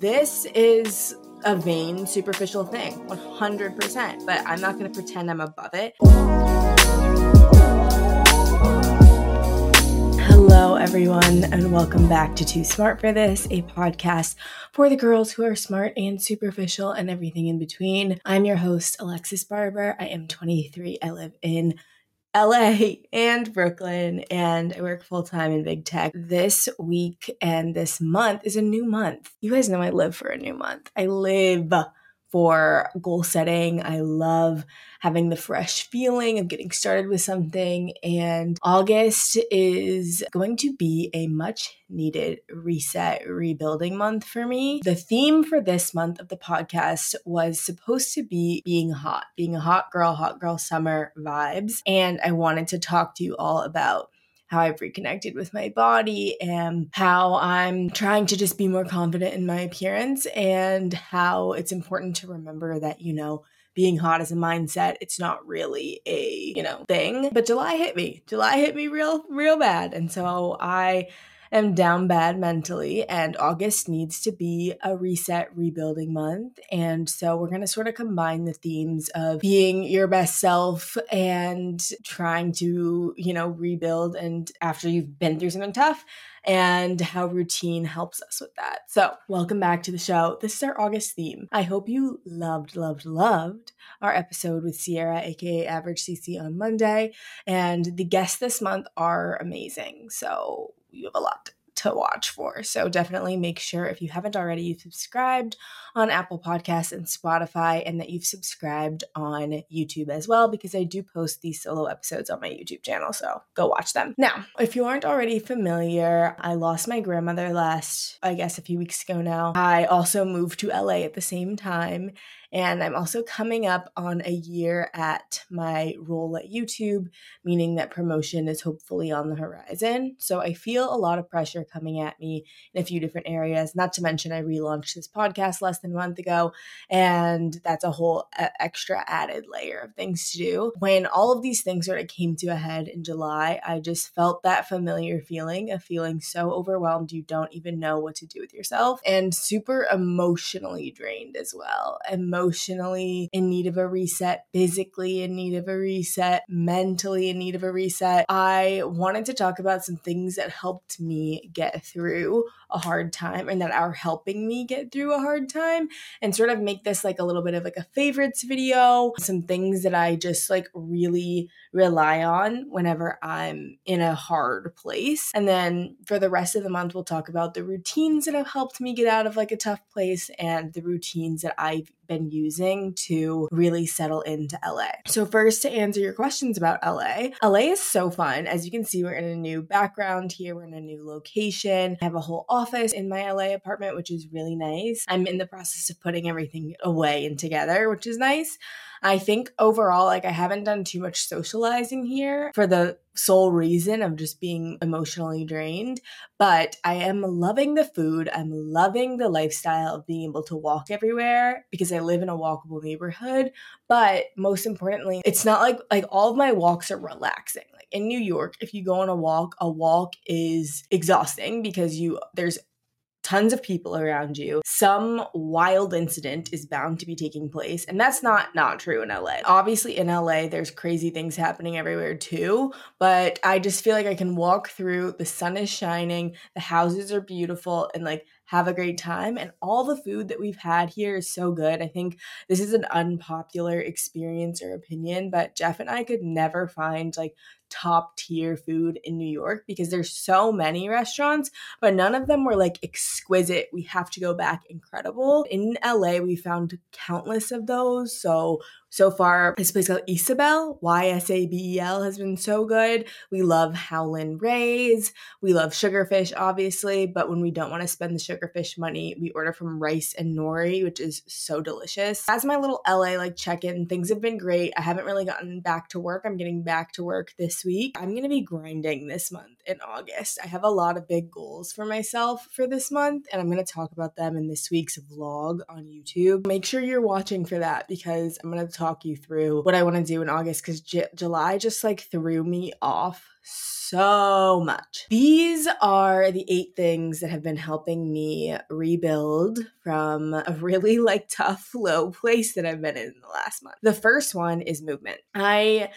This is a vain, superficial thing, 100%, but I'm not going to pretend I'm above it. Hello, everyone, and welcome back to Too Smart for This, a podcast for the girls who are smart and superficial and everything in between. I'm your host, Alexis Barber. I am 23. I live in LA and Brooklyn, and I work full time in big tech. This week and this month is a new month. You guys know I live for a new month. I live for goal setting. I love having the fresh feeling of getting started with something. And August is going to be a much needed reset, rebuilding month for me. The theme for this month of the podcast was supposed to be being hot, being a hot girl, hot girl summer vibes. And I wanted to talk to you all about how I've reconnected with my body and how I'm trying to just be more confident in my appearance and how it's important to remember that, you know, being hot is a mindset. It's not really a, you know, thing. But July hit me. July hit me real, real bad. And so I am down bad mentally, and August needs to be a reset, rebuilding month. And so we're going to sort of combine the themes of being your best self and trying to, you know, rebuild. And after you've been through something tough, and how routine helps us with that. So, welcome back to the show. This is our August theme. I hope you loved, loved, loved our episode with Sierra, aka Average CC, on Monday. And the guests this month are amazing. So, you have a lot to watch for. So definitely make sure if you haven't already, you've subscribed on Apple Podcasts and Spotify, and that you've subscribed on YouTube as well, because I do post these solo episodes on my YouTube channel. So go watch them. Now, if you aren't already familiar, I lost my grandmother last, I guess, a few weeks ago now. I also moved to LA at the same time. And I'm also coming up on a year at my role at YouTube, meaning that promotion is hopefully on the horizon. So I feel a lot of pressure coming at me in a few different areas. Not to mention, I relaunched this podcast less than a month ago, and that's a whole extra added layer of things to do. When all of these things sort of came to a head in July, I just felt that familiar feeling of feeling so overwhelmed you don't even know what to do with yourself and super emotionally drained as well. And emotionally in need of a reset, physically in need of a reset, mentally in need of a reset. I wanted to talk about some things that helped me get through a hard time and that are helping me get through a hard time and sort of make this like a little bit of like a favorites video, some things that I just like really rely on whenever I'm in a hard place. And then for the rest of the month, we'll talk about the routines that have helped me get out of like a tough place and the routines that I've been using to really settle into LA. So, first, to answer your questions about LA, LA is so fun. As you can see, we're in a new background here, we're in a new location. I have a whole office in my LA apartment, which is really nice. I'm in the process of putting everything away and together, which is nice. I think overall, like, I haven't done too much socializing here for the sole reason of just being emotionally drained. But I am loving the food. I'm loving the lifestyle of being able to walk everywhere because I live in a walkable neighborhood. But most importantly, it's not like like all of my walks are relaxing. Like in New York, if you go on a walk, a walk is exhausting because you there's tons of people around you some wild incident is bound to be taking place and that's not not true in LA. Obviously in LA there's crazy things happening everywhere too, but I just feel like I can walk through, the sun is shining, the houses are beautiful and like have a great time. And all the food that we've had here is so good. I think this is an unpopular experience or opinion, but Jeff and I could never find like top tier food in New York because there's so many restaurants, but none of them were like exquisite. We have to go back incredible. In LA, we found countless of those. So so far, this place called Ysabel, Y S A B E L, has been so good. We love Howlin' Ray's. We love sugarfish, obviously, but when we don't want to spend the sugarfish money, we order from Rice and Nori, which is so delicious. As my little LA like check in, things have been great. I haven't really gotten back to work. I'm getting back to work this week. I'm going to be grinding this month in August. I have a lot of big goals for myself for this month, and I'm going to talk about them in this week's vlog on YouTube. Make sure you're watching for that because I'm going to talk you through what I want to do in August because J- July just like threw me off so much. These are the eight things that have been helping me rebuild from a really like tough, low place that I've been in the last month. The first one is movement. I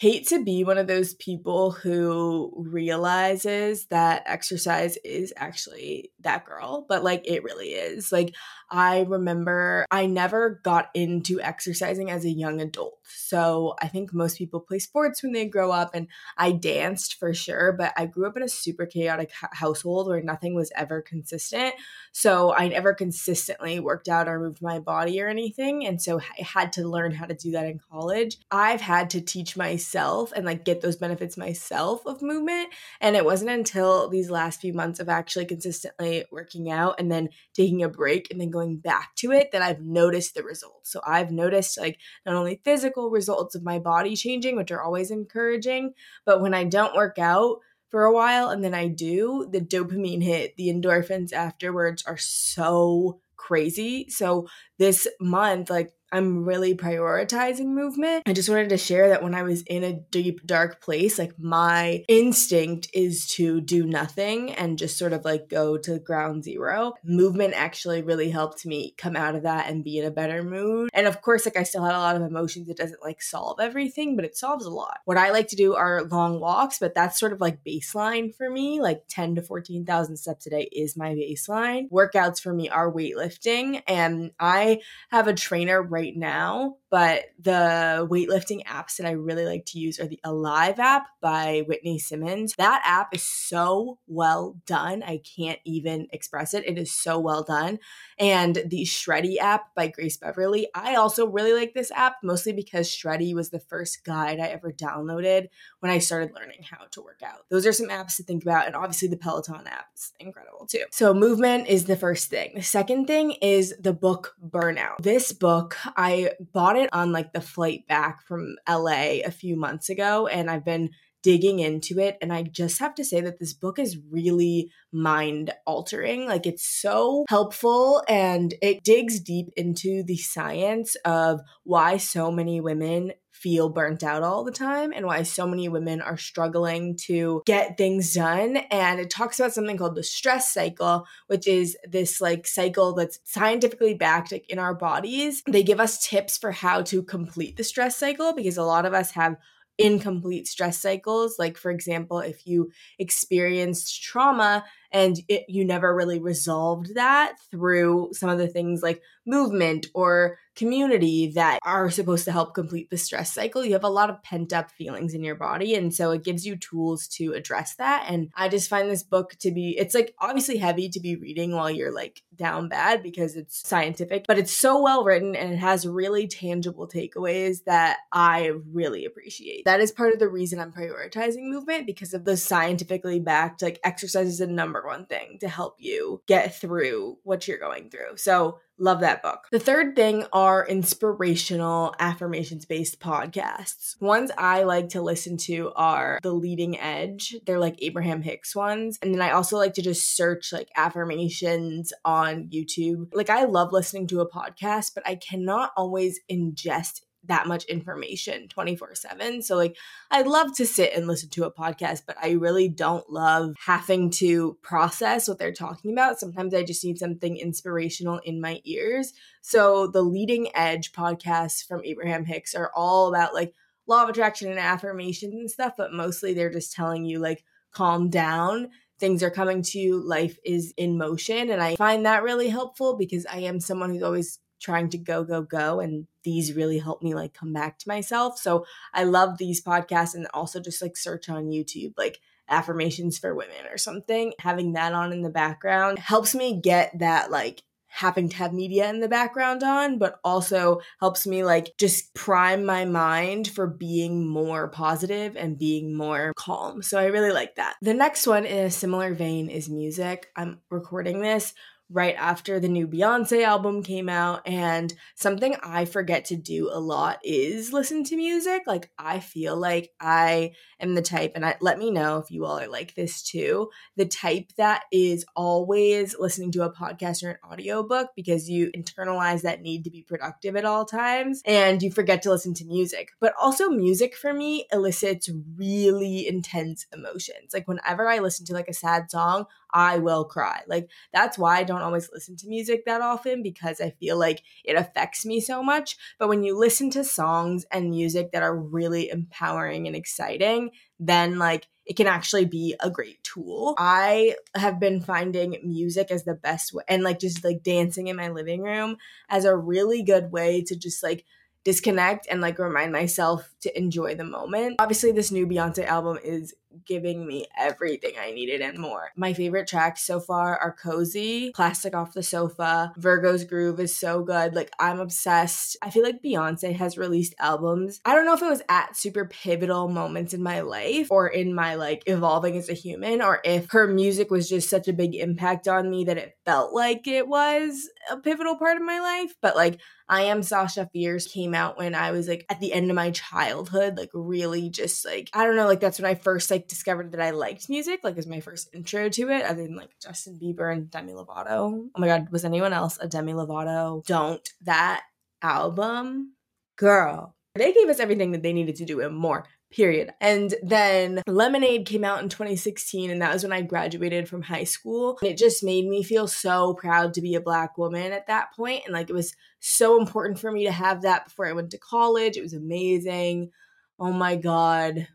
hate to be one of those people who realizes that exercise is actually that girl, but like it really is. Like I remember I never got into exercising as a young adult. So I think most people play sports when they grow up, and I danced for sure, but I grew up in a super chaotic household where nothing was ever consistent. So I never consistently worked out or moved my body or anything. And so I had to learn how to do that in college. I've had to teach myself and like get those benefits myself of movement. And it wasn't until these last few months of actually consistently working out and then taking a break and then going back to it that I've noticed the results. So I've noticed like not only physical results of my body changing, which are always encouraging, but when I don't work out, for a while and then I do, the dopamine hit, the endorphins afterwards are so crazy. So this month, like I'm really prioritizing movement. I just wanted to share that when I was in a deep, dark place, like my instinct is to do nothing and just sort of like go to ground zero. Movement actually really helped me come out of that and be in a better mood. And of course, like I still had a lot of emotions. It doesn't like solve everything, but it solves a lot. What I like to do are long walks, but that's sort of like baseline for me. Like 10 to 14,000 steps a day is my baseline. Workouts for me are weightlifting, and I have a trainer right now, but the weightlifting apps that I really like to use are the Alive app by Whitney Simmons. That app is so well done. I can't even express it. It is so well done. And the Shreddy app by Grace Beverly. I also really like this app, mostly because Shreddy was the first guide I ever downloaded when I started learning how to work out. Those are some apps to think about. And obviously, the Peloton app is incredible too. So, movement is the first thing. The second thing is the book Burnout. This book, I bought it on like the flight back from LA a few months ago, and I've been digging into it. And I just have to say that this book is really mind altering. Like it's so helpful and it digs deep into the science of why so many women feel burnt out all the time and why so many women are struggling to get things done. And it talks about something called the stress cycle, which is this like cycle that's scientifically backed like in our bodies. They give us tips for how to complete the stress cycle because a lot of us have incomplete stress cycles. Like, for example, if you experienced trauma and it, you never really resolved that through some of the things like movement or community that are supposed to help complete the stress cycle. You have a lot of pent up feelings in your body. And so it gives you tools to address that. And I just find this book to be, it's like obviously heavy to be reading while you're like down bad because it's scientific, but it's so well written and it has really tangible takeaways that I really appreciate. That is part of the reason I'm prioritizing movement because of the scientifically backed, like exercises and a number one thing to help you get through what you're going through. So Love that book. The third thing are inspirational affirmations based podcasts. Ones I like to listen to are The Leading Edge. They're like Abraham Hicks ones. And then I also like to just search like affirmations on YouTube. Like I love listening to a podcast, but I cannot always ingest that much information 24 7. So, like, I love to sit and listen to a podcast, but I really don't love having to process what they're talking about. Sometimes I just need something inspirational in my ears. So, the leading edge podcasts from Abraham Hicks are all about like law of attraction and affirmations and stuff, but mostly they're just telling you, like, calm down. Things are coming to you, life is in motion. And I find that really helpful because I am someone who's always trying to go, go, go. And these really help me like come back to myself. So I love these podcasts and also just like search on YouTube, like affirmations for women or something. Having that on in the background helps me get that like having to have media in the background on, but also helps me like just prime my mind for being more positive and being more calm. So I really like that. The next one in a similar vein is music. I'm recording this right after the new Beyonce album came out. And something I forget to do a lot is listen to music. Like, I feel like I am the type, and I, let me know if you all are like this too, the type that is always listening to a podcast or an audiobook because you internalize that need to be productive at all times and you forget to listen to music. But also, music for me elicits really intense emotions. Like, whenever I listen to like a sad song, I will cry. Like, that's why I don't always listen to music that often because I feel like it affects me so much. But when you listen to songs and music that are really empowering and exciting, then like it can actually be a great tool. I have been finding music as the best way and like just like dancing in my living room as a really good way to just like disconnect and like remind myself to enjoy the moment. Obviously, this new Beyonce album is giving me everything I needed and more. My favorite tracks so far are Cozy, Plastic Off the Sofa, Virgo's Groove is so good. Like, I'm obsessed. I feel like Beyonce has released albums. I don't know if it was at super pivotal moments in my life or in my like evolving as a human, or if her music was just such a big impact on me that it felt like it was a pivotal part of my life. But like, I Am Sasha Fierce came out when I was like at the end of my childhood, like really just like, I don't know, like that's when I first like discovered that I liked music, like was my first intro to it, other than like Justin Bieber and Demi Lovato. Oh my God, was anyone else a Demi Lovato? Don't. That album, girl, they gave us everything that they needed to do and more period. And then Lemonade came out in 2016, and that was when I graduated from high school. And it just made me feel so proud to be a Black woman at that point. And like it was so important for me to have that before I went to college. It was amazing. Oh my God.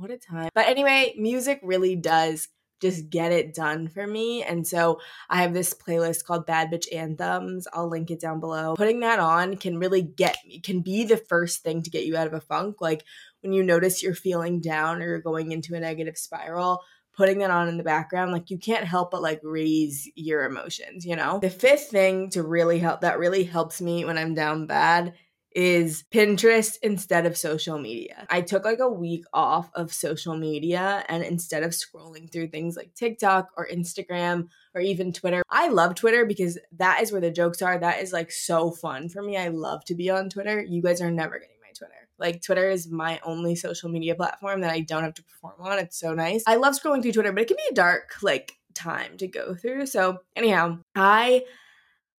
What a time. But anyway, music really does just get it done for me. And so I have this playlist called Bad Bitch Anthems. I'll link it down below. Putting that on can really get me, can be the first thing to get you out of a funk. Like when you notice you're feeling down or you're going into a negative spiral, putting that on in the background, like you can't help but like raise your emotions, you know? The fifth thing to really help that really helps me when I'm down bad is Pinterest instead of social media. I took like a week off of social media and instead of scrolling through things like TikTok or Instagram or even Twitter, I love Twitter because that is where the jokes are. That is like so fun for me. I love to be on Twitter. You guys are never getting my Twitter. Like Twitter is my only social media platform that I don't have to perform on. It's so nice. I love scrolling through Twitter, but it can be a dark like time to go through. So, anyhow, I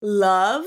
love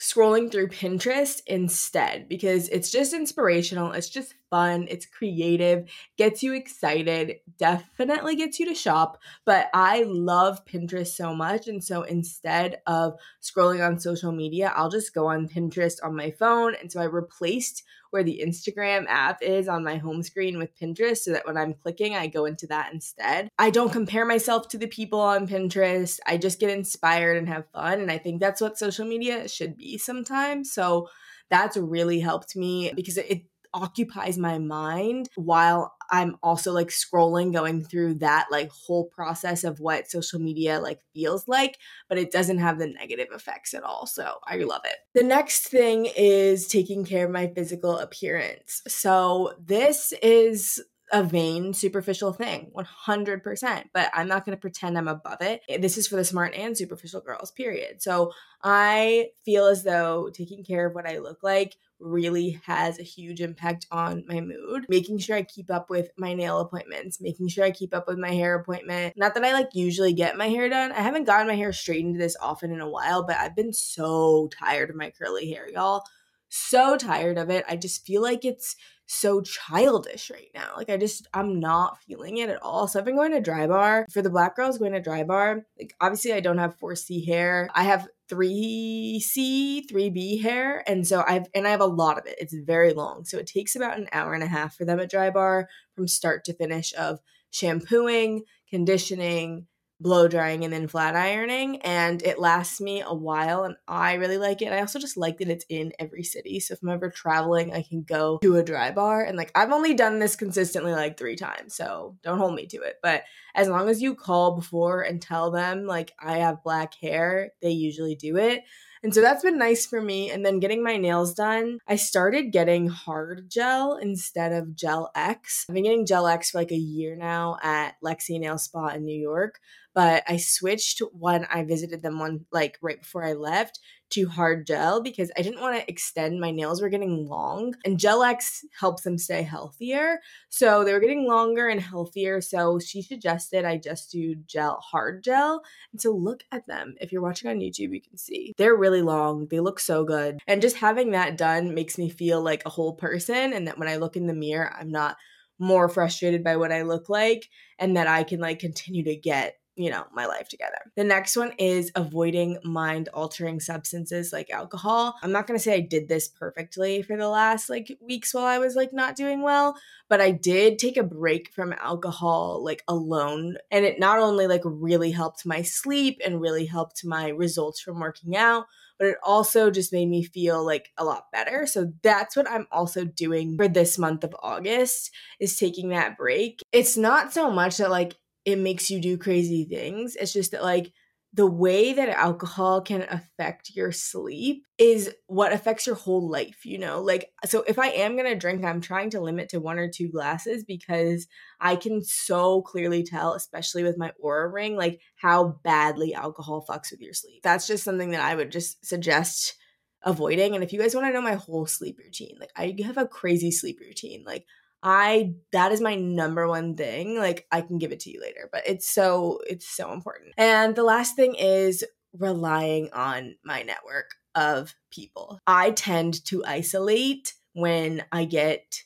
scrolling through Pinterest instead because it's just inspirational. It's just fun. It's creative, gets you excited, definitely gets you to shop. But I love Pinterest so much. And so instead of scrolling on social media, I'll just go on Pinterest on my phone. And so I replaced where the Instagram app is on my home screen with Pinterest so that when I'm clicking, I go into that instead. I don't compare myself to the people on Pinterest. I just get inspired and have fun. And I think that's what social media should be sometimes. So that's really helped me because it, occupies my mind while I'm also like scrolling, going through that like whole process of what social media like feels like, but it doesn't have the negative effects at all. So I love it. The next thing is taking care of my physical appearance. So this is a vain, superficial thing, 100%. But I'm not going to pretend I'm above it. This is for the smart and superficial girls, period. So I feel as though taking care of what I look like really has a huge impact on my mood. Making sure I keep up with my nail appointments, making sure I keep up with my hair appointment. Not that I like usually get my hair done. I haven't gotten my hair straightened this often in a while, but I've been so tired of my curly hair, y'all. So tired of it. I just feel like it's so childish right now. Like I just I'm not feeling it at all. So I've been going to Drybar. For the black girls going to Drybar, like obviously I don't have 4C hair. I have 3C, 3B hair. And so I've and I have a lot of it. It's very long. So it takes about an hour and a half for them at Drybar from start to finish of shampooing, conditioning, blow drying and then flat ironing and it lasts me a while and I really like it. I also just like that it's in every city. So if I'm ever traveling, I can go to a Drybar and like I've only done this consistently like 3 times. So don't hold me to it. But as long as you call before and tell them like I have black hair, they usually do it. And so that's been nice for me. And then getting my nails done, I started getting hard gel instead of gel X. I've been getting gel X for like a year now at Lexi Nail Spa in New York. But I switched when I visited them one like right before I left to hard gel because I didn't want to extend my nails were getting long and Gel X helps them stay healthier. So they were getting longer and healthier. So she suggested I just do gel hard gel. And so look at them. If you're watching on YouTube, you can see they're really long. They look so good. And just having that done makes me feel like a whole person and that when I look in the mirror, I'm not more frustrated by what I look like and that I can like continue to get you know, my life together. The next one is avoiding mind altering substances like alcohol. I'm not going to say I did this perfectly for the last like weeks while I was like not doing well, but I did take a break from alcohol like alone. And it not only like really helped my sleep and really helped my results from working out, but it also just made me feel like a lot better. So that's what I'm also doing for this month of August is taking that break. It's not so much that like it makes you do crazy things. It's just that like the way that alcohol can affect your sleep is what affects your whole life, you know? Like, so if I am gonna drink, I'm trying to limit to one or two glasses because I can so clearly tell, especially with my Oura ring, like how badly alcohol fucks with your sleep. That's just something that I would just suggest avoiding. And if you guys wanna know my whole sleep routine, like I have a crazy sleep routine. Like, I that is my number one thing. Like I can give it to you later, but it's so it's so important. And the last thing is relying on my network of people. I tend to isolate when I get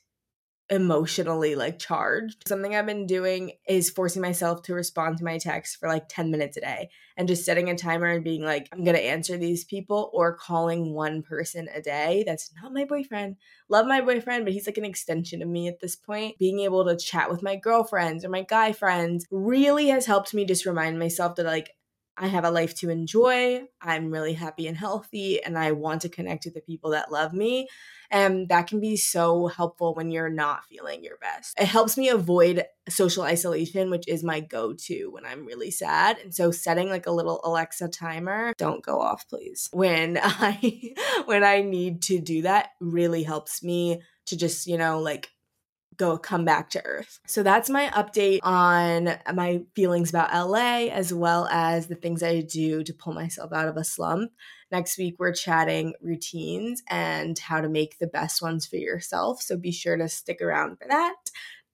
emotionally like charged. Something I've been doing is forcing myself to respond to my texts for like 10 minutes a day and just setting a timer and being like, I'm going to answer these people or calling one person a day. That's not my boyfriend. Love my boyfriend, but he's like an extension of me at this point. Being able to chat with my girlfriends or my guy friends really has helped me just remind myself that like I have a life to enjoy. I'm really happy and healthy, and I want to connect with the people that love me. And that can be so helpful when you're not feeling your best. It helps me avoid social isolation, which is my go to when I'm really sad. And so setting like a little Alexa timer, don't go off, please, when I when I need to do that really helps me to just, you know, like go come back to earth. So that's my update on my feelings about LA as well as the things I do to pull myself out of a slump. Next week we're chatting routines and how to make the best ones for yourself. So be sure to stick around for that.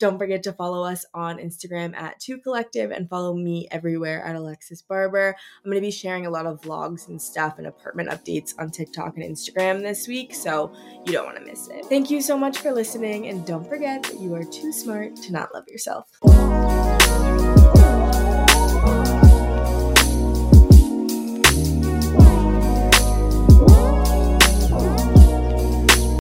Don't forget to follow us on Instagram at Too Collective and follow me everywhere at Alexis Barber. I'm going to be sharing a lot of vlogs and stuff and apartment updates on TikTok and Instagram this week, so you don't want to miss it. Thank you so much for listening, and don't forget that you are too smart to not love yourself.